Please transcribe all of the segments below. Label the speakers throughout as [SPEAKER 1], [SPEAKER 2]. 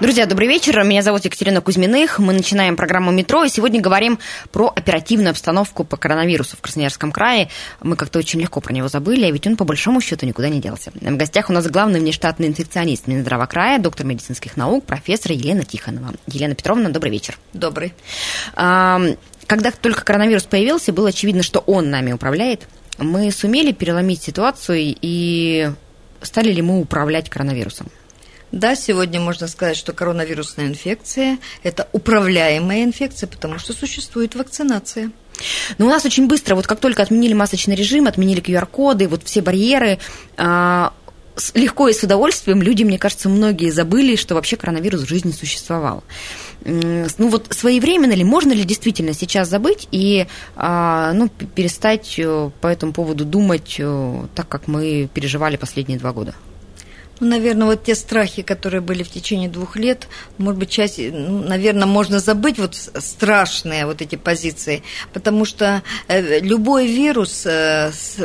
[SPEAKER 1] Друзья, добрый вечер. Меня зовут Екатерина Кузьминых. Мы начинаем программу «Метро», и сегодня говорим про оперативную обстановку по коронавирусу в Красноярском крае. Мы как-то очень легко про него забыли, а ведь он по большому счету никуда не делся. В гостях у нас главный внештатный инфекционист Минздрава края, доктор медицинских наук, профессор Елена Тихонова. Елена Петровна, добрый вечер.
[SPEAKER 2] Добрый.
[SPEAKER 1] Когда только коронавирус появился, было очевидно, что он нами управляет. Мы сумели переломить ситуацию и стали ли мы управлять коронавирусом?
[SPEAKER 2] Да, сегодня можно сказать, что коронавирусная инфекция – это управляемая инфекция, потому что существует вакцинация.
[SPEAKER 1] Но у нас очень быстро, вот как только отменили масочный режим, отменили QR-коды, вот все барьеры, а, легко и с удовольствием люди, мне кажется, многие забыли, что вообще коронавирус в жизни существовал. Ну вот своевременно ли, можно ли действительно сейчас забыть и а, ну, перестать э, по этому поводу думать э, так, как мы переживали последние два года?
[SPEAKER 2] Ну, наверное, вот те страхи, которые были в течение двух лет, может быть, часть, ну, наверное, можно забыть вот страшные вот эти позиции, потому что э, любой вирус э, с,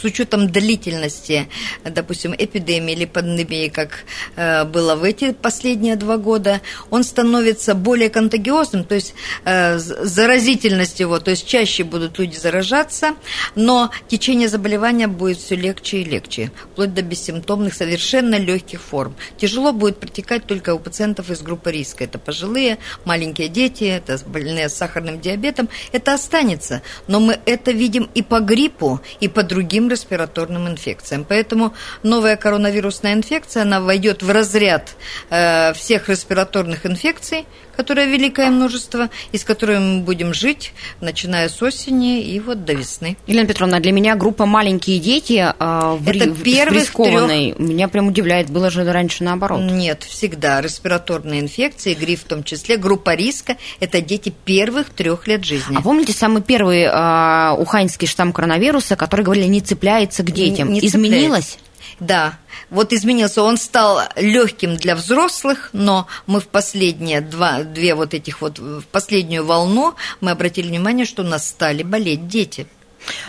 [SPEAKER 2] с учетом длительности, допустим, эпидемии или пандемии, как э, было в эти последние два года, он становится более контагиозным, то есть э, заразительность его, то есть чаще будут люди заражаться, но течение заболевания будет все легче и легче, вплоть до бессимптомных, совершенно легких форм. Тяжело будет протекать только у пациентов из группы риска. Это пожилые, маленькие дети, это больные с сахарным диабетом. Это останется, но мы это видим и по гриппу, и по другим респираторным инфекциям. Поэтому новая коронавирусная инфекция, она войдет в разряд э, всех респираторных инфекций, которое великое множество, и с которым мы будем жить, начиная с осени и вот до весны.
[SPEAKER 1] Елена Петровна, для меня группа «Маленькие дети» э, в,
[SPEAKER 2] Это первых трех...
[SPEAKER 1] Меня прям удивляет, было же раньше наоборот.
[SPEAKER 2] Нет, всегда. Респираторные инфекции, грипп в том числе, группа риска – это дети первых трех лет жизни.
[SPEAKER 1] А помните самый первый э, уханьский штамм коронавируса, который говорили, не цепляется к детям?
[SPEAKER 2] Не, не
[SPEAKER 1] Изменилось?
[SPEAKER 2] Да, вот изменился. Он стал легким для взрослых, но мы в последние два, две вот этих вот, в последнюю волну мы обратили внимание, что у нас стали болеть дети.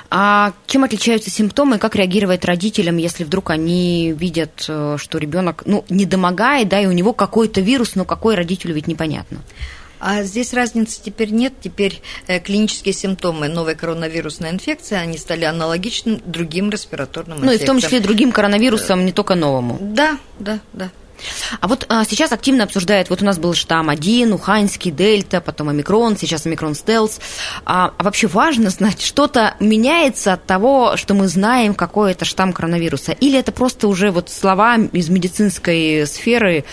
[SPEAKER 1] А чем отличаются симптомы как реагировать родителям, если вдруг они видят, э, что ребенок ну, не домогает, да, и у него какой-то вирус, но какой родителю ведь непонятно?
[SPEAKER 2] А здесь разницы теперь нет. Теперь э, клинические симптомы новой коронавирусной инфекции, они стали аналогичны другим респираторным инфекциям.
[SPEAKER 1] Ну и в том числе другим коронавирусам, не только новому.
[SPEAKER 2] Да, да, да.
[SPEAKER 1] А вот а, сейчас активно обсуждают, вот у нас был штамм 1, Уханьский, Дельта, потом Омикрон, сейчас Омикрон Стелс. А, а вообще важно знать, что-то меняется от того, что мы знаем, какой это штамм коронавируса? Или это просто уже вот слова из медицинской сферы,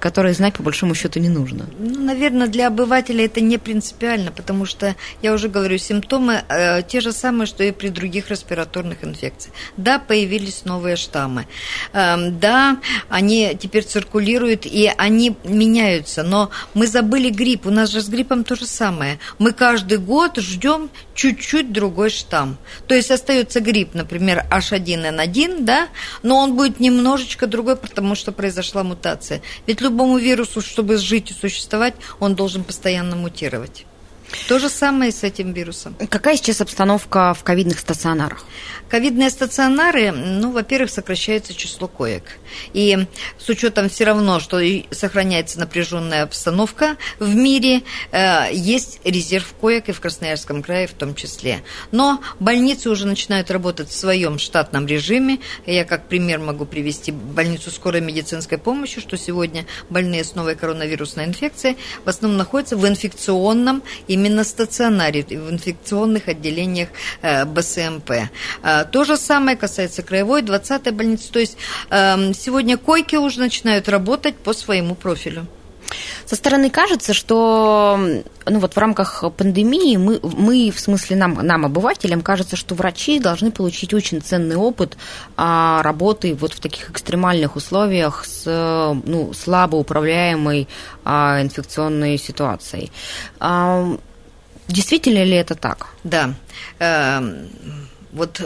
[SPEAKER 1] которые знать по большому счету не нужно?
[SPEAKER 2] Ну, наверное, для обывателя это не принципиально, потому что, я уже говорю, симптомы э, те же самые, что и при других респираторных инфекциях. Да, появились новые штаммы. Э, да, они теперь циркулируют, и они меняются. Но мы забыли грипп. У нас же с гриппом то же самое. Мы каждый год ждем чуть-чуть другой штамм. То есть остается грипп, например, H1N1, да, но он будет немножечко другой, потому что произошла мутация. Ведь любому вирусу, чтобы жить и существовать, он должен постоянно мутировать. То же самое с этим вирусом.
[SPEAKER 1] Какая сейчас обстановка в ковидных стационарах?
[SPEAKER 2] Ковидные стационары, ну, во-первых, сокращается число коек. И с учетом все равно, что сохраняется напряженная обстановка в мире, э, есть резерв коек и в Красноярском крае в том числе. Но больницы уже начинают работать в своем штатном режиме. Я как пример могу привести больницу скорой медицинской помощи, что сегодня больные с новой коронавирусной инфекцией в основном находятся в инфекционном именно стационаре, в инфекционных отделениях э, БСМП. Э, то же самое касается краевой, 20-й больницы. То есть э, сегодня койки уже начинают работать по своему профилю.
[SPEAKER 1] Со стороны кажется, что ну вот в рамках пандемии мы, мы в смысле нам, нам, обывателям, кажется, что врачи должны получить очень ценный опыт а, работы вот в таких экстремальных условиях с ну, слабо управляемой а, инфекционной ситуацией. А, действительно ли это так?
[SPEAKER 2] Да. Эм, вот,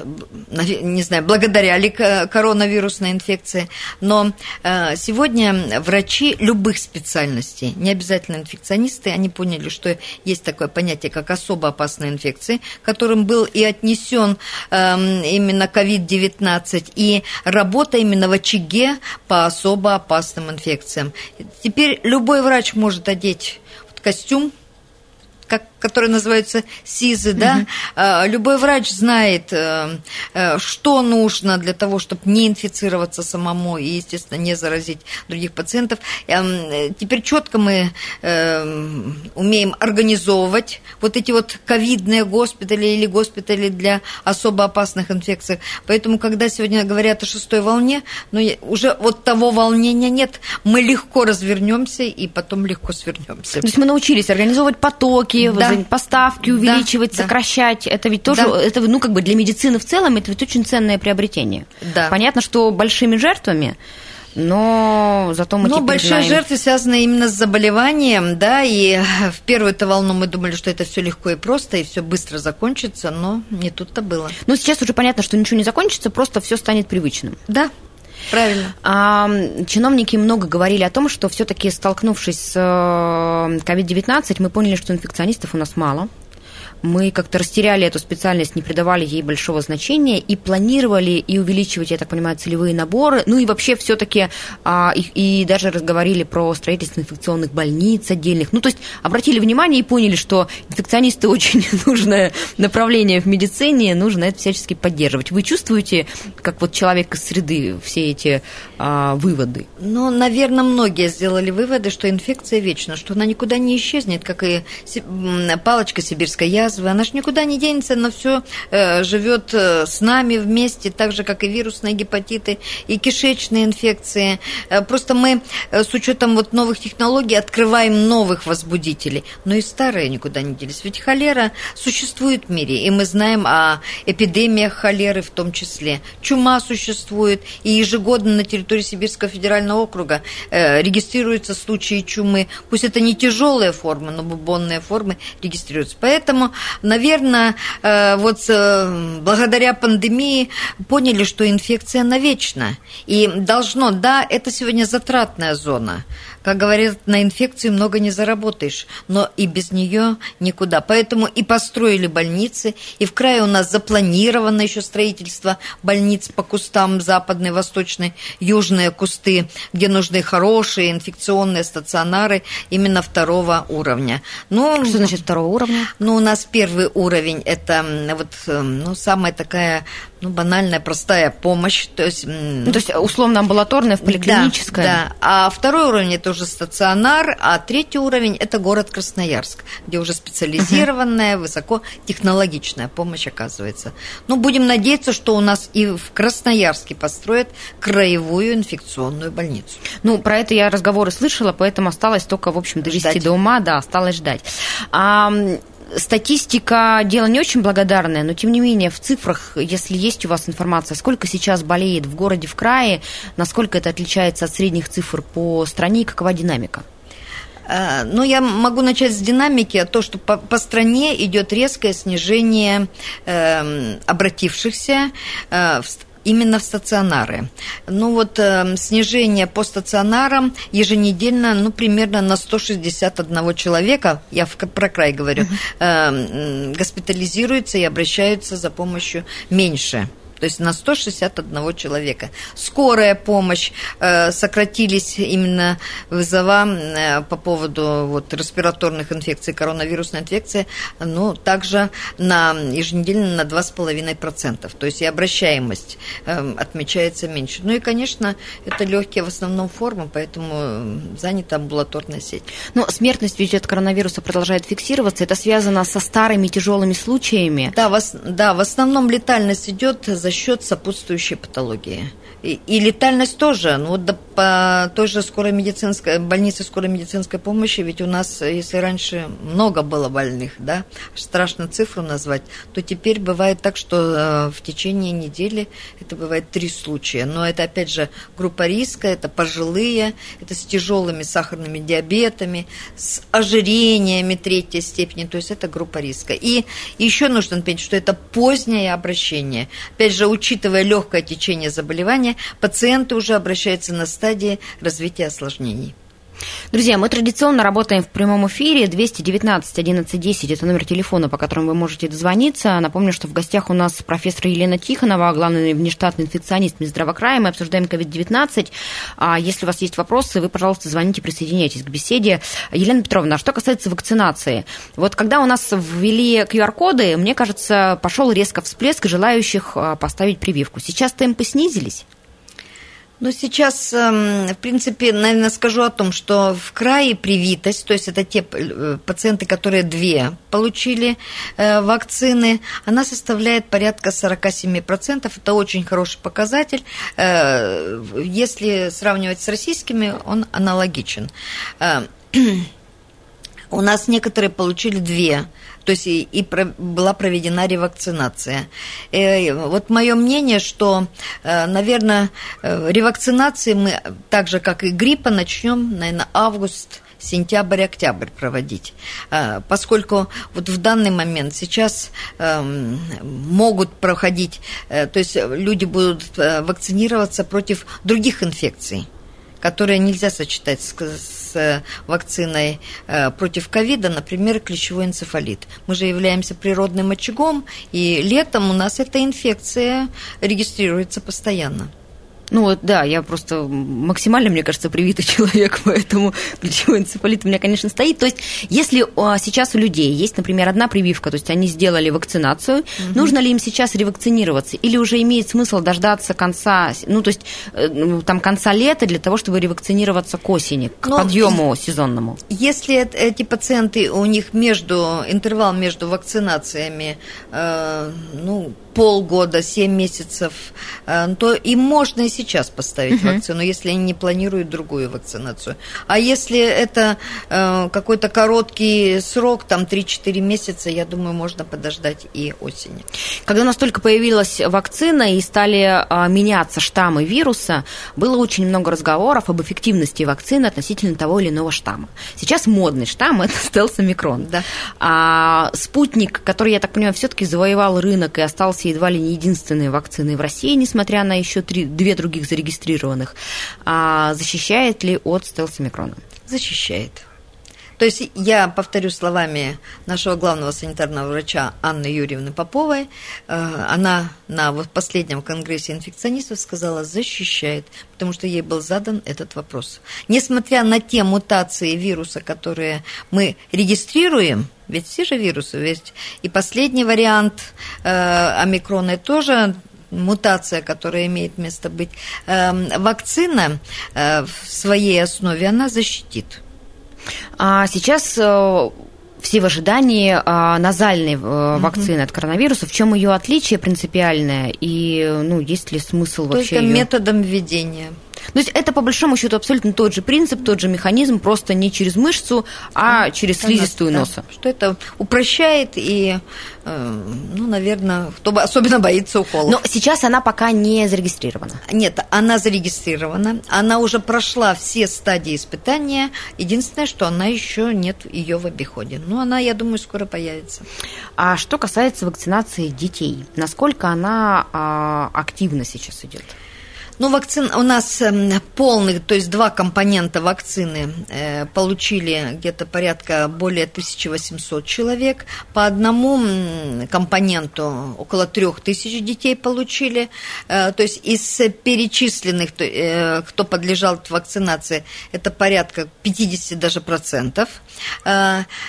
[SPEAKER 2] не знаю, благодаря ли коронавирусной инфекции, но э, сегодня врачи любых специальностей, не обязательно инфекционисты, они поняли, что есть такое понятие, как особо опасная инфекция, которым был и отнесен эм, именно COVID-19, и работа именно в очаге по особо опасным инфекциям. Теперь любой врач может одеть костюм, как, которые называются СИЗы, угу. да, а, любой врач знает, э, э, что нужно для того, чтобы не инфицироваться самому и, естественно, не заразить других пациентов. Эм, теперь четко мы эм, умеем организовывать вот эти вот ковидные госпитали или госпитали для особо опасных инфекций. Поэтому, когда сегодня говорят о шестой волне, ну, уже вот того волнения нет. Мы легко развернемся и потом легко свернемся.
[SPEAKER 1] То есть мы научились организовывать потоки, да поставки увеличивать, да, сокращать. Это ведь тоже, да. это, ну, как бы для медицины в целом, это ведь очень ценное приобретение. Да. Понятно, что большими жертвами, но зато мы
[SPEAKER 2] Но большие
[SPEAKER 1] знаем...
[SPEAKER 2] жертвы связаны именно с заболеванием, да, и в первую-то волну мы думали, что это все легко и просто, и все быстро закончится, но не тут-то было.
[SPEAKER 1] Ну, сейчас уже понятно, что ничего не закончится, просто все станет привычным.
[SPEAKER 2] Да, Правильно.
[SPEAKER 1] А, чиновники много говорили о том, что все-таки столкнувшись с COVID-19, э, мы поняли, что инфекционистов у нас мало мы как-то растеряли эту специальность, не придавали ей большого значения и планировали и увеличивать, я так понимаю, целевые наборы, ну и вообще все-таки а, и, и даже разговорили про строительство инфекционных больниц отдельных. Ну, то есть обратили внимание и поняли, что инфекционисты очень нужное направление в медицине, нужно это всячески поддерживать. Вы чувствуете, как вот человек из среды, все эти а, выводы?
[SPEAKER 2] Ну, наверное, многие сделали выводы, что инфекция вечна, что она никуда не исчезнет, как и палочка сибирская язвы. Она же никуда не денется, она все э, живет э, с нами вместе, так же, как и вирусные гепатиты, и кишечные инфекции. Э, просто мы э, с учетом вот новых технологий открываем новых возбудителей, но и старые никуда не делись. Ведь холера существует в мире, и мы знаем о эпидемиях холеры в том числе. Чума существует, и ежегодно на территории Сибирского федерального округа э, регистрируются случаи чумы. Пусть это не тяжелые формы, но бубонные формы регистрируются. Поэтому наверное, э, вот э, благодаря пандемии поняли, что инфекция навечно. И должно, да, это сегодня затратная зона. Как говорят, на инфекции много не заработаешь, но и без нее никуда. Поэтому и построили больницы, и в крае у нас запланировано еще строительство больниц по кустам западной, восточной, южные кусты, где нужны хорошие инфекционные стационары именно второго уровня.
[SPEAKER 1] Ну, Что значит второго уровня?
[SPEAKER 2] Ну, у нас первый уровень – это вот, ну, самая такая ну, банальная, простая помощь. То есть,
[SPEAKER 1] ну, то есть условно амбулаторная, в поликлиническая.
[SPEAKER 2] Да, да. А второй уровень это уже стационар, а третий уровень это город Красноярск, где уже специализированная, uh-huh. высокотехнологичная помощь оказывается. Ну, будем надеяться, что у нас и в Красноярске построят краевую инфекционную больницу.
[SPEAKER 1] Ну, про это я разговоры слышала, поэтому осталось только, в общем, довести ждать. до ума, да, осталось ждать. А, статистика дело не очень благодарное, но тем не менее в цифрах, если есть у вас информация, сколько сейчас болеет в городе, в крае, насколько это отличается от средних цифр по стране и какова динамика?
[SPEAKER 2] Э, ну, я могу начать с динамики. То, что по, по стране идет резкое снижение э, обратившихся э, именно в стационары. Ну вот э, снижение по стационарам еженедельно, ну примерно на 161 человека, я в, про край говорю, э, госпитализируются и обращаются за помощью меньше то есть на 161 человека. Скорая помощь, э, сократились именно вызова э, по поводу вот, респираторных инфекций, коронавирусной инфекции, ну, также на еженедельно на 2,5%. То есть и обращаемость э, отмечается меньше. Ну и, конечно, это легкие в основном формы, поэтому занята амбулаторная сеть.
[SPEAKER 1] Но смертность ведь от коронавируса продолжает фиксироваться. Это связано со старыми тяжелыми случаями?
[SPEAKER 2] Да, в, да, в основном летальность идет за счет сопутствующей патологии. И, и летальность тоже. Ну, вот по той же скорой медицинской, больнице скорой медицинской помощи, ведь у нас, если раньше много было больных, да, страшно цифру назвать, то теперь бывает так, что э, в течение недели это бывает три случая. Но это, опять же, группа риска, это пожилые, это с тяжелыми сахарными диабетами, с ожирениями третьей степени, то есть это группа риска. И еще нужно отметить, что это позднее обращение. Опять же, учитывая легкое течение заболевания, пациенты уже обращаются на стадии развития осложнений.
[SPEAKER 1] Друзья, мы традиционно работаем в прямом эфире. 219 11 10 – это номер телефона, по которому вы можете дозвониться. Напомню, что в гостях у нас профессор Елена Тихонова, главный внештатный инфекционист Минздравокрая. Мы обсуждаем COVID-19. А если у вас есть вопросы, вы, пожалуйста, звоните, присоединяйтесь к беседе. Елена Петровна, а что касается вакцинации. Вот когда у нас ввели QR-коды, мне кажется, пошел резко всплеск желающих а, поставить прививку. Сейчас темпы снизились?
[SPEAKER 2] Ну, сейчас, эм, в принципе, наверное, скажу о том, что в крае привитость, то есть это те э, пациенты, которые две получили э, вакцины, она составляет порядка 47%. Это очень хороший показатель. Э, если сравнивать с российскими, он аналогичен. У нас некоторые получили две то есть и, и про, была проведена ревакцинация. И вот мое мнение, что, э, наверное, э, ревакцинации мы, так же как и гриппа, начнем, наверное, август сентябрь, октябрь проводить, э, поскольку вот в данный момент сейчас эм, могут проходить, то есть люди будут вакцинироваться против других инфекций которые нельзя сочетать с, с вакциной э, против ковида, например, клещевой энцефалит. Мы же являемся природным очагом, и летом у нас эта инфекция регистрируется постоянно.
[SPEAKER 1] Ну вот, да, я просто максимально, мне кажется, привитый человек, поэтому ключевой энцефалит у меня, конечно, стоит. То есть, если а, сейчас у людей есть, например, одна прививка, то есть они сделали вакцинацию, угу. нужно ли им сейчас ревакцинироваться? Или уже имеет смысл дождаться конца, ну, то есть, э, ну, там, конца лета для того, чтобы ревакцинироваться к осени, к Но подъему сезонному?
[SPEAKER 2] Если эти пациенты, у них между, интервал между вакцинациями, э, ну, полгода, 7 месяцев, э, то им можно и сейчас поставить угу. вакцину, если они не планируют другую вакцинацию. А если это э, какой-то короткий срок, там 3-4 месяца, я думаю, можно подождать и осени.
[SPEAKER 1] Когда у нас только появилась вакцина и стали а, меняться штаммы вируса, было очень много разговоров об эффективности вакцины относительно того или иного штамма. Сейчас модный штамм – это стелс-омикрон. Да. А спутник, который, я так понимаю, все-таки завоевал рынок и остался едва ли не единственной вакциной в России, несмотря на еще три, две других зарегистрированных, а защищает ли от стелс-омикрона?
[SPEAKER 2] Защищает. То есть я повторю словами нашего главного санитарного врача Анны Юрьевны Поповой. Э, она на вот последнем конгрессе инфекционистов сказала «защищает», потому что ей был задан этот вопрос. Несмотря на те мутации вируса, которые мы регистрируем, ведь все же вирусы, ведь и последний вариант э, омикрона тоже мутация, которая имеет место быть, э, вакцина э, в своей основе, она защитит.
[SPEAKER 1] А сейчас э, все в ожидании а, назальной э, вакцины mm от коронавируса. В чем ее отличие принципиальное и ну, есть ли смысл
[SPEAKER 2] Только
[SPEAKER 1] вообще?
[SPEAKER 2] Только методом введения.
[SPEAKER 1] То есть это по большому счету абсолютно тот же принцип, тот же механизм, просто не через мышцу, а через слизистую да, носа.
[SPEAKER 2] Что это упрощает и, э, ну, наверное, кто особенно боится укола.
[SPEAKER 1] Но сейчас она пока не зарегистрирована.
[SPEAKER 2] Нет, она зарегистрирована, она уже прошла все стадии испытания. Единственное, что она еще нет ее в обиходе. Но она, я думаю, скоро появится.
[SPEAKER 1] А что касается вакцинации детей, насколько она а, активно сейчас идет?
[SPEAKER 2] Ну, вакцин у нас эм, полных, то есть два компонента вакцины э, получили где-то порядка более 1800 человек. По одному компоненту около 3000 детей получили. Э, то есть из перечисленных, э, кто подлежал вакцинации, это порядка 50 даже процентов.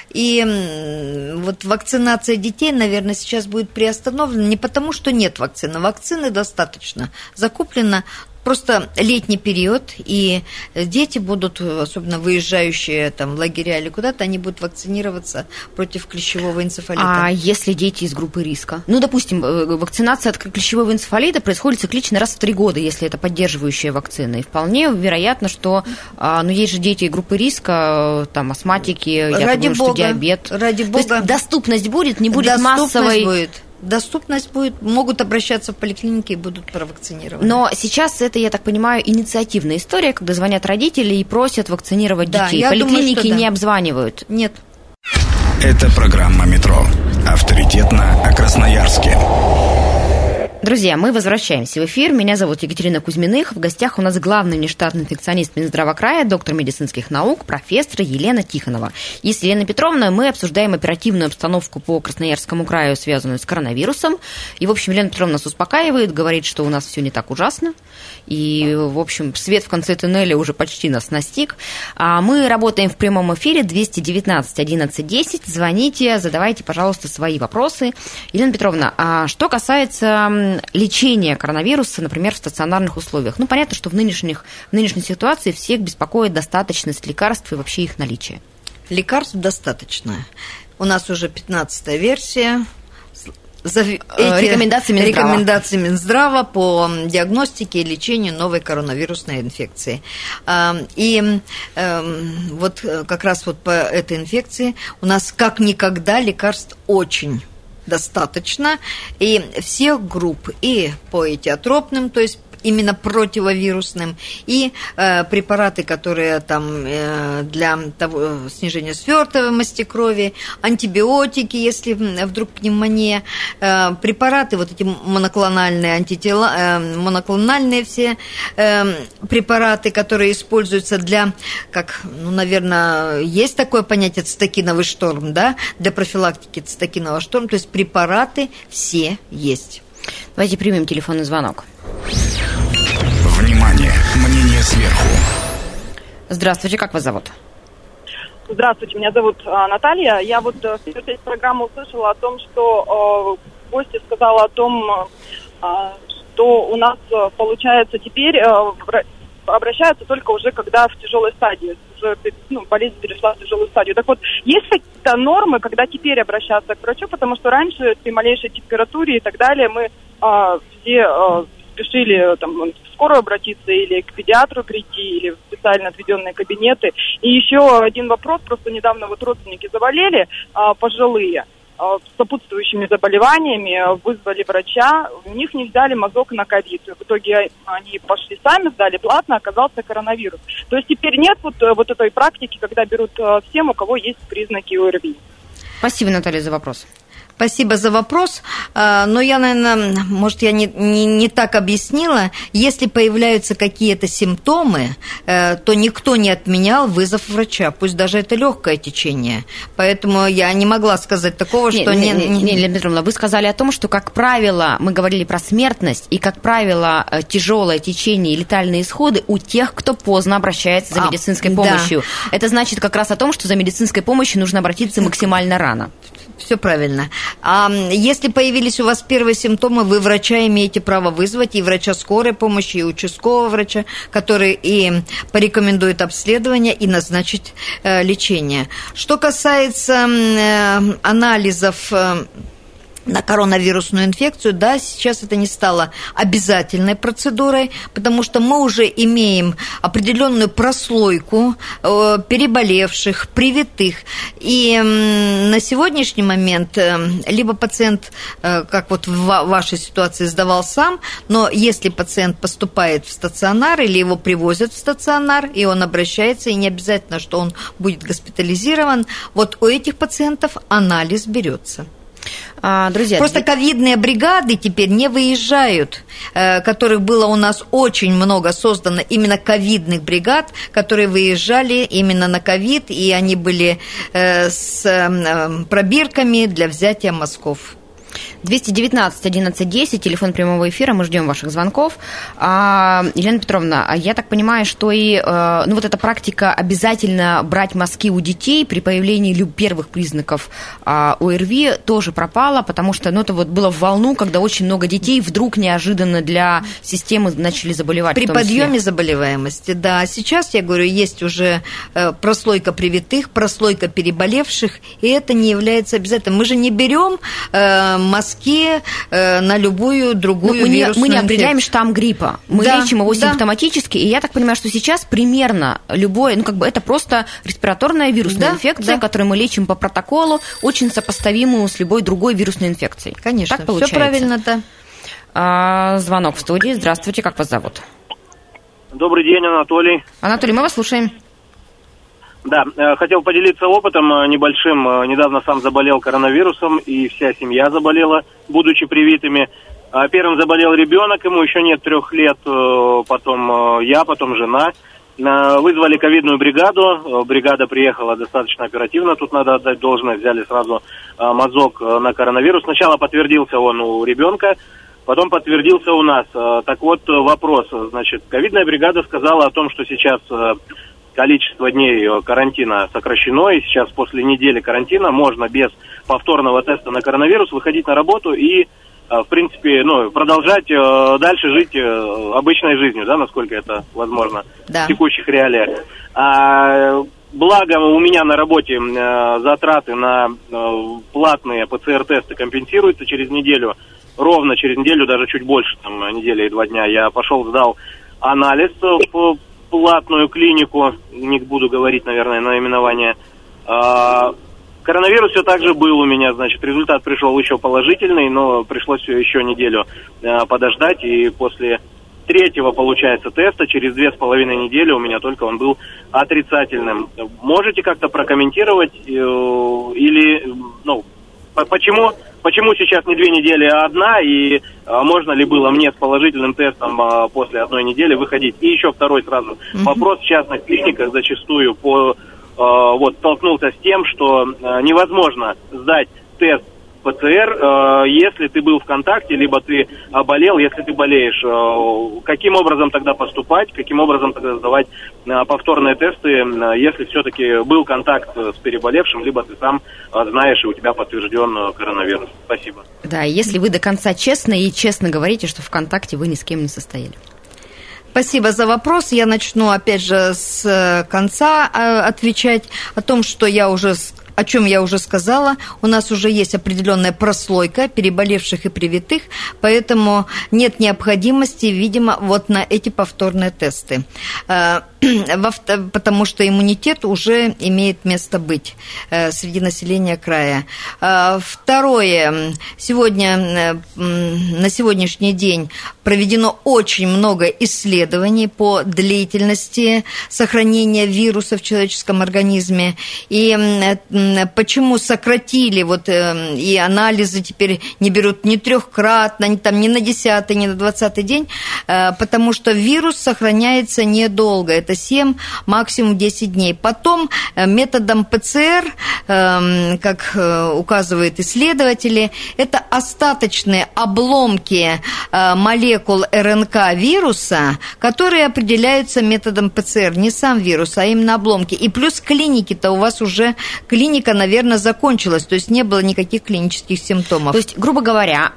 [SPEAKER 2] И вот вакцинация детей, наверное, сейчас будет приостановлена не потому, что нет вакцины. Вакцины достаточно. Закуплено просто летний период, и дети будут, особенно выезжающие там в лагеря или куда-то, они будут вакцинироваться против клещевого энцефалита.
[SPEAKER 1] А если дети из группы риска? Ну, допустим, э, вакцинация от клещевого энцефалита происходит циклично раз в три года, если это поддерживающая вакцина. И вполне вероятно, что, а, ну, есть же дети группы риска, там, астматики, я
[SPEAKER 2] ради
[SPEAKER 1] думаю,
[SPEAKER 2] бога,
[SPEAKER 1] что диабет.
[SPEAKER 2] Ради
[SPEAKER 1] То
[SPEAKER 2] бога.
[SPEAKER 1] есть доступность будет, не будет
[SPEAKER 2] Доступность
[SPEAKER 1] массовой...
[SPEAKER 2] будет. Доступность будет, могут обращаться в поликлинике и будут провакцинированы.
[SPEAKER 1] Но сейчас это, я так понимаю, инициативная история, когда звонят родители и просят вакцинировать
[SPEAKER 2] Да,
[SPEAKER 1] детей.
[SPEAKER 2] я думаю,
[SPEAKER 1] Поликлиники
[SPEAKER 2] что да.
[SPEAKER 1] не обзванивают.
[SPEAKER 2] Нет.
[SPEAKER 3] Это программа «Метро». Авторитетно о Красноярске.
[SPEAKER 1] Друзья, мы возвращаемся в эфир. Меня зовут Екатерина Кузьминых. В гостях у нас главный внештатный инфекционист Минздрава края, доктор медицинских наук, профессор Елена Тихонова. И с Еленой Петровной мы обсуждаем оперативную обстановку по Красноярскому краю, связанную с коронавирусом. И, в общем, Елена Петровна нас успокаивает, говорит, что у нас все не так ужасно. И, в общем, свет в конце туннеля уже почти нас настиг. А мы работаем в прямом эфире 219 11 10. Звоните, задавайте, пожалуйста, свои вопросы. Елена Петровна, а что касается лечения коронавируса, например, в стационарных условиях? Ну, понятно, что в, нынешних, в нынешней ситуации всех беспокоит достаточность лекарств и вообще их наличие.
[SPEAKER 2] Лекарств достаточно. У нас уже 15 версия. За
[SPEAKER 1] рекомендации Минздрава.
[SPEAKER 2] рекомендации Минздрава по диагностике и лечению новой коронавирусной инфекции. А, И эм, вот э, как раз вот по этой инфекции у нас как никогда лекарств очень достаточно, и всех групп, и по этиотропным, то есть именно противовирусным, и э, препараты, которые там э, для того, э, снижения свертываемости крови, антибиотики, если вдруг пневмония, э, препараты, вот эти моноклональные антитела, э, моноклональные все э, препараты, которые используются для, как, ну, наверное, есть такое понятие цитокиновый шторм, да, для профилактики цитокинового шторма, то есть препараты все есть.
[SPEAKER 1] Давайте примем телефонный звонок.
[SPEAKER 3] Внимание! Мнение сверху.
[SPEAKER 1] Здравствуйте, как вас зовут?
[SPEAKER 4] Здравствуйте, меня зовут а, Наталья. Я вот э, в первой части программы услышала о том, что э, гостья сказала о том, э, что у нас э, получается теперь э, обращаются только уже когда в тяжелой стадии, уже ну, болезнь перешла в тяжелую стадию. Так вот, есть какие-то нормы, когда теперь обращаться к врачу, потому что раньше при малейшей температуре и так далее мы э, все э, спешили там, в скорую обратиться или к педиатру прийти, или в специально отведенные кабинеты. И еще один вопрос, просто недавно вот родственники заболели, а, пожилые, а, с сопутствующими заболеваниями, а, вызвали врача, у них не взяли мазок на ковид. В итоге они пошли сами, сдали платно, оказался коронавирус. То есть теперь нет вот, э, вот этой практики, когда берут э, всем, у кого есть признаки ОРВИ.
[SPEAKER 1] Спасибо, Наталья, за вопрос.
[SPEAKER 2] Спасибо за вопрос. А, Но я, наверное, может, я не, не, не так объяснила. Если появляются какие-то симптомы, э, то никто не отменял вызов врача, пусть даже это легкое течение. Поэтому я не могла сказать такого, что
[SPEAKER 1] не,
[SPEAKER 2] не,
[SPEAKER 1] не, не, Елена Петровна, вы сказали о том, что, как правило, мы говорили про смертность, и, как правило, э, тяжелое течение и летальные исходы у тех, кто поздно обращается за
[SPEAKER 2] А,
[SPEAKER 1] медицинской
[SPEAKER 2] да.
[SPEAKER 1] помощью. Это значит как раз о том, что за медицинской помощью нужно обратиться максимально рано.
[SPEAKER 2] Все правильно. А если появились у вас первые симптомы, вы врача имеете право вызвать, и врача скорой помощи, и участкового врача, который и порекомендует обследование и назначить э, лечение. Что касается э, анализов э, на коронавирусную инфекцию, да, сейчас это не стало обязательной процедурой, потому что мы уже имеем определенную прослойку э, переболевших, привитых. И на сегодняшний момент э, либо пациент, э, как вот в ва- вашей ситуации, сдавал сам, но если пациент поступает в стационар или его привозят в стационар, и он обращается, и не обязательно, что он будет госпитализирован, вот у этих пациентов анализ берется.
[SPEAKER 1] А, друзья,
[SPEAKER 2] Просто ковидные бригады теперь не выезжают, э, которых было у нас очень много создано именно ковидных бригад, которые выезжали именно на ковид, и они были э, с э, пробирками для взятия мазков.
[SPEAKER 1] 219 11 10, телефон прямого эфира, мы ждем ваших звонков. А, Елена Петровна, а я так понимаю, что и э, ну, вот эта практика обязательно брать мазки у детей при появлении первых признаков а, ОРВИ тоже пропала, потому что ну, это вот было в волну, когда очень много детей вдруг неожиданно для системы начали заболевать.
[SPEAKER 2] При подъеме заболеваемости, да. Сейчас, я говорю, есть уже э, прослойка привитых, прослойка переболевших, и это не является обязательным. Мы же не берем э, мазки э, на любую другую
[SPEAKER 1] ну, мы
[SPEAKER 2] не,
[SPEAKER 1] мы не определяем штамм гриппа. Мы да, лечим его да. симптоматически, и я так понимаю, что сейчас примерно любое, ну как бы это просто респираторная вирусная да, инфекция, да. которую мы лечим по протоколу, очень сопоставимую с любой другой вирусной инфекцией.
[SPEAKER 2] Конечно,
[SPEAKER 1] так получается.
[SPEAKER 2] все правильно, да.
[SPEAKER 1] А, звонок в студии. Здравствуйте, как вас зовут?
[SPEAKER 5] Добрый день, Анатолий.
[SPEAKER 1] Анатолий, мы вас слушаем.
[SPEAKER 5] Да, э, хотел поделиться опытом э, небольшим. Э, недавно сам заболел коронавирусом, и вся семья заболела, будучи привитыми. А первым заболел ребенок, ему еще нет трех лет, потом я, потом жена. Вызвали ковидную бригаду, бригада приехала достаточно оперативно, тут надо отдать должное, взяли сразу мазок на коронавирус. Сначала подтвердился он у ребенка, потом подтвердился у нас. Так вот, вопрос, значит, ковидная бригада сказала о том, что сейчас количество дней э, карантина сокращено, и сейчас после недели карантина можно без повторного теста на коронавирус выходить на работу и, э, в принципе, ну, продолжать э, дальше жить обычной жизнью, да, насколько это возможно да. в текущих реалиях. А, благо у меня на работе затраты на платные ПЦР-тесты компенсируются через неделю, ровно через неделю, даже чуть больше, там, недели и два дня. Я пошел, сдал анализ по платную клинику, не буду говорить, наверное, наименование. А, коронавирус все так же был у меня, значит, результат пришел еще положительный, но пришлось еще неделю а, подождать, и после третьего, получается, теста через две с половиной недели у меня только он был отрицательным. Можете как-то прокомментировать э, или, ну, почему Почему сейчас не две недели, а одна, и а, можно ли было мне с положительным тестом а, после одной недели выходить? И еще второй сразу вопрос в частных клиниках зачастую по, а, вот, столкнулся с тем, что а, невозможно сдать тест ПЦР, э, если ты был в контакте, либо ты болел, если ты болеешь. Э, каким образом тогда поступать, каким образом тогда сдавать э, повторные тесты, если все-таки был контакт с переболевшим, либо ты сам знаешь, и у тебя подтвержден коронавирус. Спасибо.
[SPEAKER 1] Да, если вы до конца честны и честно говорите, что в контакте вы ни с кем не состояли.
[SPEAKER 2] Спасибо за вопрос. Я начну, опять же, с конца отвечать о том, что я уже о чем я уже сказала, у нас уже есть определенная прослойка переболевших и привитых, поэтому нет необходимости, видимо, вот на эти повторные тесты. Э, потому что иммунитет уже имеет место быть э, среди населения края. Э, второе. Сегодня, на сегодняшний день проведено очень много исследований по длительности сохранения вируса в человеческом организме. И почему сократили, вот и анализы теперь не берут ни трехкратно, там, ни на десятый, ни на двадцатый день, потому что вирус сохраняется недолго это 7, максимум 10 дней. Потом э, методом ПЦР, эм, как э, указывают исследователи, это остаточные обломки э, молекул РНК вируса, которые определяются методом ПЦР, не сам вирус, а именно обломки. И плюс клиники-то у вас уже, клиника, наверное, закончилась, то есть не было никаких клинических симптомов.
[SPEAKER 1] То есть, грубо говоря,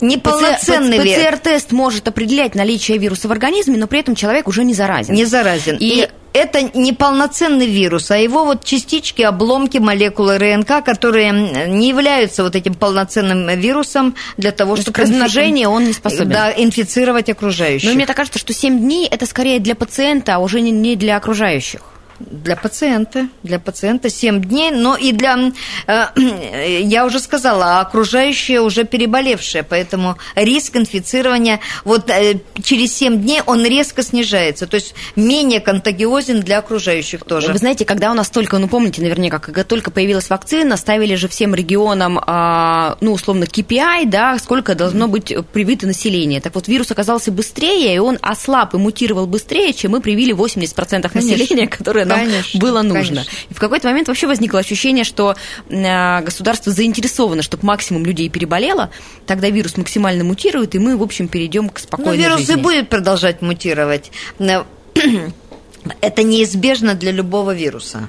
[SPEAKER 1] Неполноценный ПЦР-тест может определять наличие вируса в организме, но при этом человек уже не заразен.
[SPEAKER 2] Не заразен. И, и это неполноценный вирус, а его вот частички, обломки молекулы РНК, которые не являются вот этим полноценным вирусом для того, чтобы...
[SPEAKER 1] К размножению он не способен.
[SPEAKER 2] Да, инфицировать окружающих.
[SPEAKER 1] Но мне так кажется, что 7 дней это скорее для пациента, а уже не для окружающих
[SPEAKER 2] для пациента, для пациента 7 дней, но и для, э, я уже сказала, окружающие уже переболевшие, поэтому риск инфицирования вот э, через 7 дней он резко снижается, то есть менее контагиозен для окружающих тоже.
[SPEAKER 1] Вы знаете, когда у нас только, ну помните наверняка, когда только появилась вакцина, ставили же всем регионам, э, ну условно KPI, да, сколько должно быть привито население. Так вот, вирус оказался быстрее, и он ослаб и мутировал быстрее, чем мы привили 80% населения, которое нам
[SPEAKER 2] Конечно,
[SPEAKER 1] было нужно.
[SPEAKER 2] конечно.
[SPEAKER 1] И в какой-то момент вообще возникло ощущение, что э, государство заинтересовано, чтобы максимум людей переболело, тогда вирус максимально мутирует, и мы, в общем, перейдем к
[SPEAKER 2] Ну,
[SPEAKER 1] спокойной
[SPEAKER 2] вирус
[SPEAKER 1] жизни.
[SPEAKER 2] и будет продолжать мутировать. Э, Это неизбежно для любого вируса.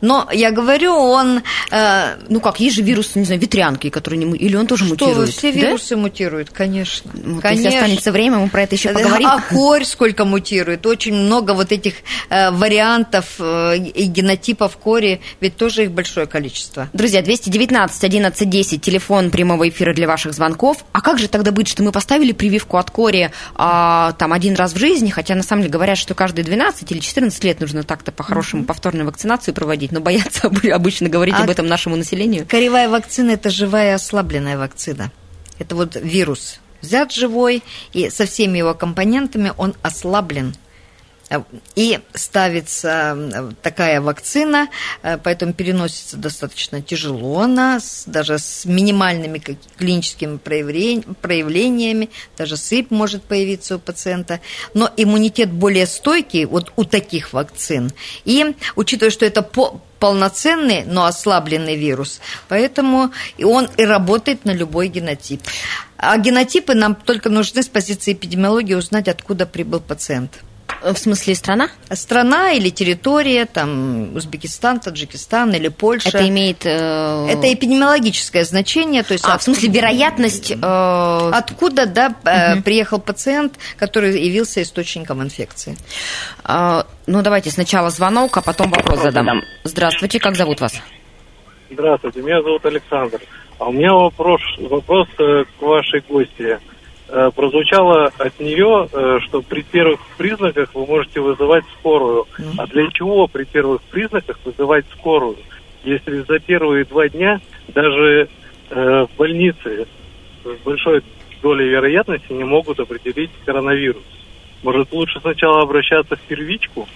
[SPEAKER 2] Но я говорю, он... э,
[SPEAKER 1] Ну как, есть же вирус, не знаю, ветрянки, который не... Или он тоже
[SPEAKER 2] что
[SPEAKER 1] мутирует?
[SPEAKER 2] вы, все
[SPEAKER 1] да?
[SPEAKER 2] вирусы мутируют, конечно.
[SPEAKER 1] Вот
[SPEAKER 2] конечно.
[SPEAKER 1] Если останется время, мы про это еще
[SPEAKER 2] Да,
[SPEAKER 1] поговорим.
[SPEAKER 2] А корь сколько мутирует. Очень много вот этих э, вариантов э, и генотипов кори, ведь тоже их большое количество.
[SPEAKER 1] Друзья, 219 11 10, телефон прямого эфира для ваших звонков. А как же тогда быть, что мы поставили прививку от кори а, там один раз в жизни, хотя на самом деле говорят, что каждые 12 или 14 лет нужно так-то по-хорошему повторную вакцинацию проводить, но боятся об- обычно говорить
[SPEAKER 2] А
[SPEAKER 1] об этом нашему населению.
[SPEAKER 2] Коревая вакцина – это живая ослабленная вакцина. Это вот вирус взят живой, и со всеми его компонентами он ослаблен. И ставится такая вакцина, э, поэтому переносится достаточно тяжело она, даже с минимальными клиническими проявлен- проявлениями, даже сыпь может появиться у пациента. Но иммунитет более стойкий вот у таких вакцин. И учитывая, что это по полноценный, но ослабленный вирус, поэтому он и работает на любой генотип. А генотипы нам только нужны с позиции эпидемиологии узнать, откуда прибыл пациент.
[SPEAKER 1] В смысле страна?
[SPEAKER 2] Страна или территория, там Узбекистан, Таджикистан или Польша.
[SPEAKER 1] Это имеет... э,
[SPEAKER 2] Это эпидемиологическое значение, то есть
[SPEAKER 1] А, в смысле, вероятность... э,
[SPEAKER 2] откуда да, э, приехал пациент, который явился источником инфекции.
[SPEAKER 1] а, ну, давайте сначала звонок, а потом вопрос задам. Здравствуйте, как зовут вас?
[SPEAKER 6] Здравствуйте, меня зовут Александр. А у меня вопрос, вопрос э, к вашей гости. Э, Прозвучало от нее, э, что при первых признаках вы можете вызывать скорую. А для чего при первых признаках вызывать скорую? Если за первые два дня даже э, в больнице с большой долей вероятности не могут определить коронавирус. Может, лучше сначала обращаться в первичку?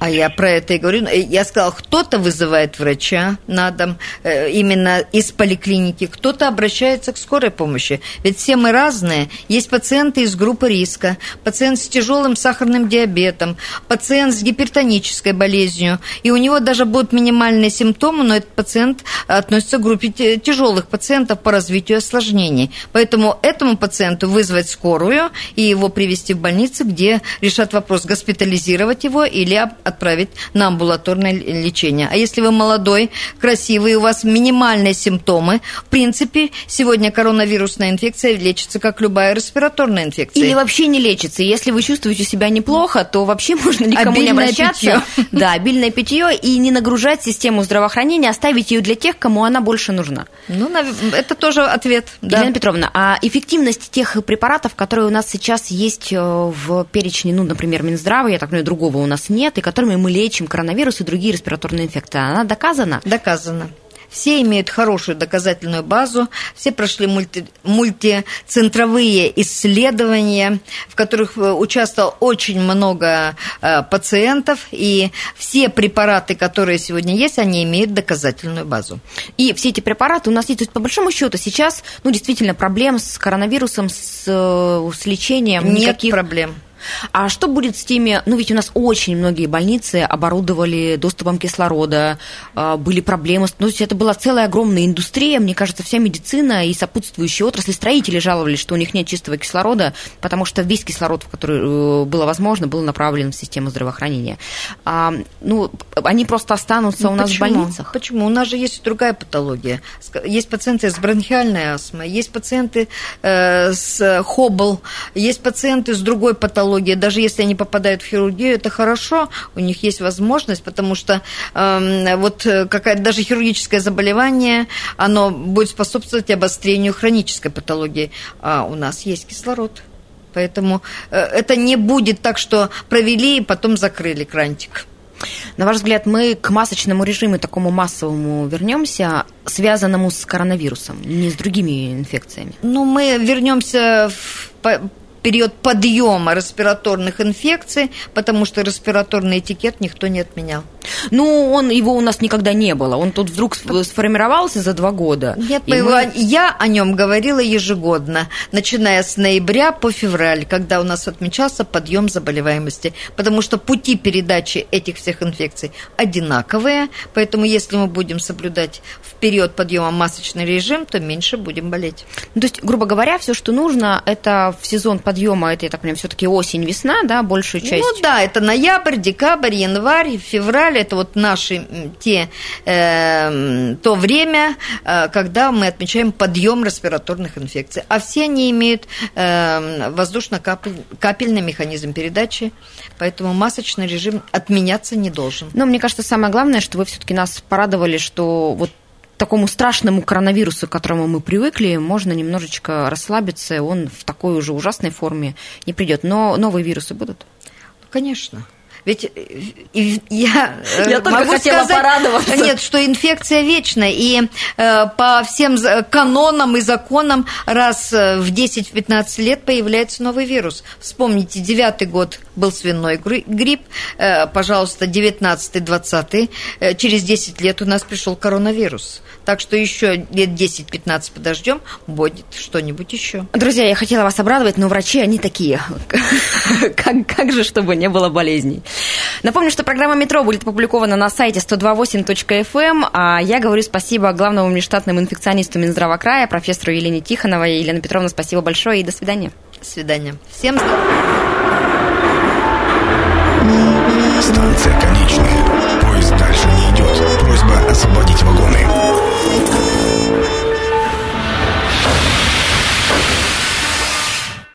[SPEAKER 2] А я про это и говорю. Э, Я сказала, кто-то вызывает врача на дом, э, именно из поликлиники, кто-то обращается к скорой помощи. Ведь все мы разные. Есть пациенты из группы риска, пациент с тяжелым сахарным диабетом, пациент с гипертонической болезнью. И у него даже будут минимальные симптомы, но этот пациент относится к группе тяжелых пациентов по развитию осложнений. Поэтому этому пациенту вызвать скорую и его привести в больницу, где решат вопрос, госпитализировать его или отправить на амбулаторное лечение. А если вы молодой, красивый, у вас минимальные симптомы, в принципе, сегодня коронавирусная инфекция лечится как любая респираторная инфекция.
[SPEAKER 1] Или вообще не лечится. Если вы чувствуете себя неплохо, то вообще можно никому не
[SPEAKER 2] Обильное
[SPEAKER 1] обращаться.
[SPEAKER 2] питье.
[SPEAKER 1] Да, обильное питье и не нагружать систему здравоохранения, оставить ее для тех, кому она больше нужна.
[SPEAKER 2] Ну, это тоже ответ. Да.
[SPEAKER 1] Елена Петровна, а эффективность тех препаратов, которые у нас сейчас есть э, в перечне, ну, например, Минздрава, я так понимаю, другого у нас нет, и которыми мы лечим коронавирус и другие респираторные инфекции, она доказана?
[SPEAKER 2] Доказано. Все имеют хорошую доказательную базу, все прошли мульти, мультицентровые исследования, в которых э, участвовало очень много э, пациентов, и все препараты, которые сегодня есть, они имеют доказательную базу.
[SPEAKER 1] И все эти препараты у нас есть. То есть, по большому счету, сейчас, ну, действительно, проблем с коронавирусом, с, э, с лечением
[SPEAKER 2] Нет
[SPEAKER 1] никаких...
[SPEAKER 2] проблем.
[SPEAKER 1] А что будет с теми, ну ведь у нас очень многие больницы оборудовали доступом кислорода, а, были проблемы, ну то есть это была целая огромная индустрия, мне кажется, вся медицина и сопутствующие отрасли, строители жаловались, что у них нет чистого кислорода, потому что весь кислород, который э, было возможно, был направлен в систему здравоохранения. А, ну, они просто останутся
[SPEAKER 2] Ну,
[SPEAKER 1] у нас
[SPEAKER 2] почему?
[SPEAKER 1] в больницах.
[SPEAKER 2] Почему? У нас же есть другая патология. Есть пациенты с бронхиальной астмой, есть пациенты э, с хоббл, есть пациенты с другой патологией. Даже если они попадают в хирургию, это хорошо, у них есть возможность, потому что эм, вот э, какая-то даже хирургическое заболевание, оно будет способствовать обострению хронической патологии. А у нас есть кислород. Поэтому э, это не будет так, что провели и потом закрыли крантик.
[SPEAKER 1] На ваш взгляд, мы к масочному режиму такому массовому вернемся, связанному с коронавирусом, не с другими инфекциями?
[SPEAKER 2] Ну, мы вернемся в, период подъема респираторных инфекций, потому что респираторный этикет никто не отменял.
[SPEAKER 1] Ну, он, его у нас никогда не было. Он тут вдруг сформировался за два года.
[SPEAKER 2] Нет, мы... я о нем говорила ежегодно, начиная с ноября по февраль, когда у нас отмечался подъем заболеваемости. Потому что пути передачи этих всех инфекций одинаковые, поэтому если мы будем соблюдать в период подъема масочный режим, то меньше будем болеть.
[SPEAKER 1] Ну, то есть, грубо говоря, все, что нужно, это в сезон подъема, это, я так понимаю, все-таки осень-весна, да, большую часть?
[SPEAKER 2] Ну да, это ноябрь, декабрь, январь, февраль, это вот наши те, э, то время, э, когда мы отмечаем подъем респираторных инфекций. А все они имеют э, воздушно-капельный механизм передачи, поэтому масочный режим отменяться не должен.
[SPEAKER 1] Но мне кажется, самое главное, что вы все-таки нас порадовали, что вот такому страшному коронавирусу, к которому мы привыкли, можно немножечко расслабиться, он в такой уже ужасной форме не придет. Но новые вирусы будут?
[SPEAKER 2] Конечно. Ведь э, я,
[SPEAKER 1] э, я могу хотела сказать, порадоваться.
[SPEAKER 2] Нет, что инфекция вечна, и э, по всем канонам и законам раз э, в 10-15 лет появляется новый вирус. Вспомните, девятый год был свиной грипп, э, пожалуйста, 19-20, э, через 10 лет у нас пришел коронавирус. Так что еще лет 10-15 подождем, будет что-нибудь еще.
[SPEAKER 1] Друзья, я хотела вас обрадовать, но врачи, они такие. Как, как же, чтобы не было болезней. Напомню, что программа «Метро» будет опубликована на сайте 128.fm. Эм, а я говорю спасибо главному внештатным инфекционисту Минздрава края, профессору Елене Тихоновой. Елена Петровна, спасибо большое и до свидания.
[SPEAKER 2] Свидания. Всем здравия.
[SPEAKER 3] Станция конечная. Поезд дальше не идет. Просьба освободить вагоны. Thank you.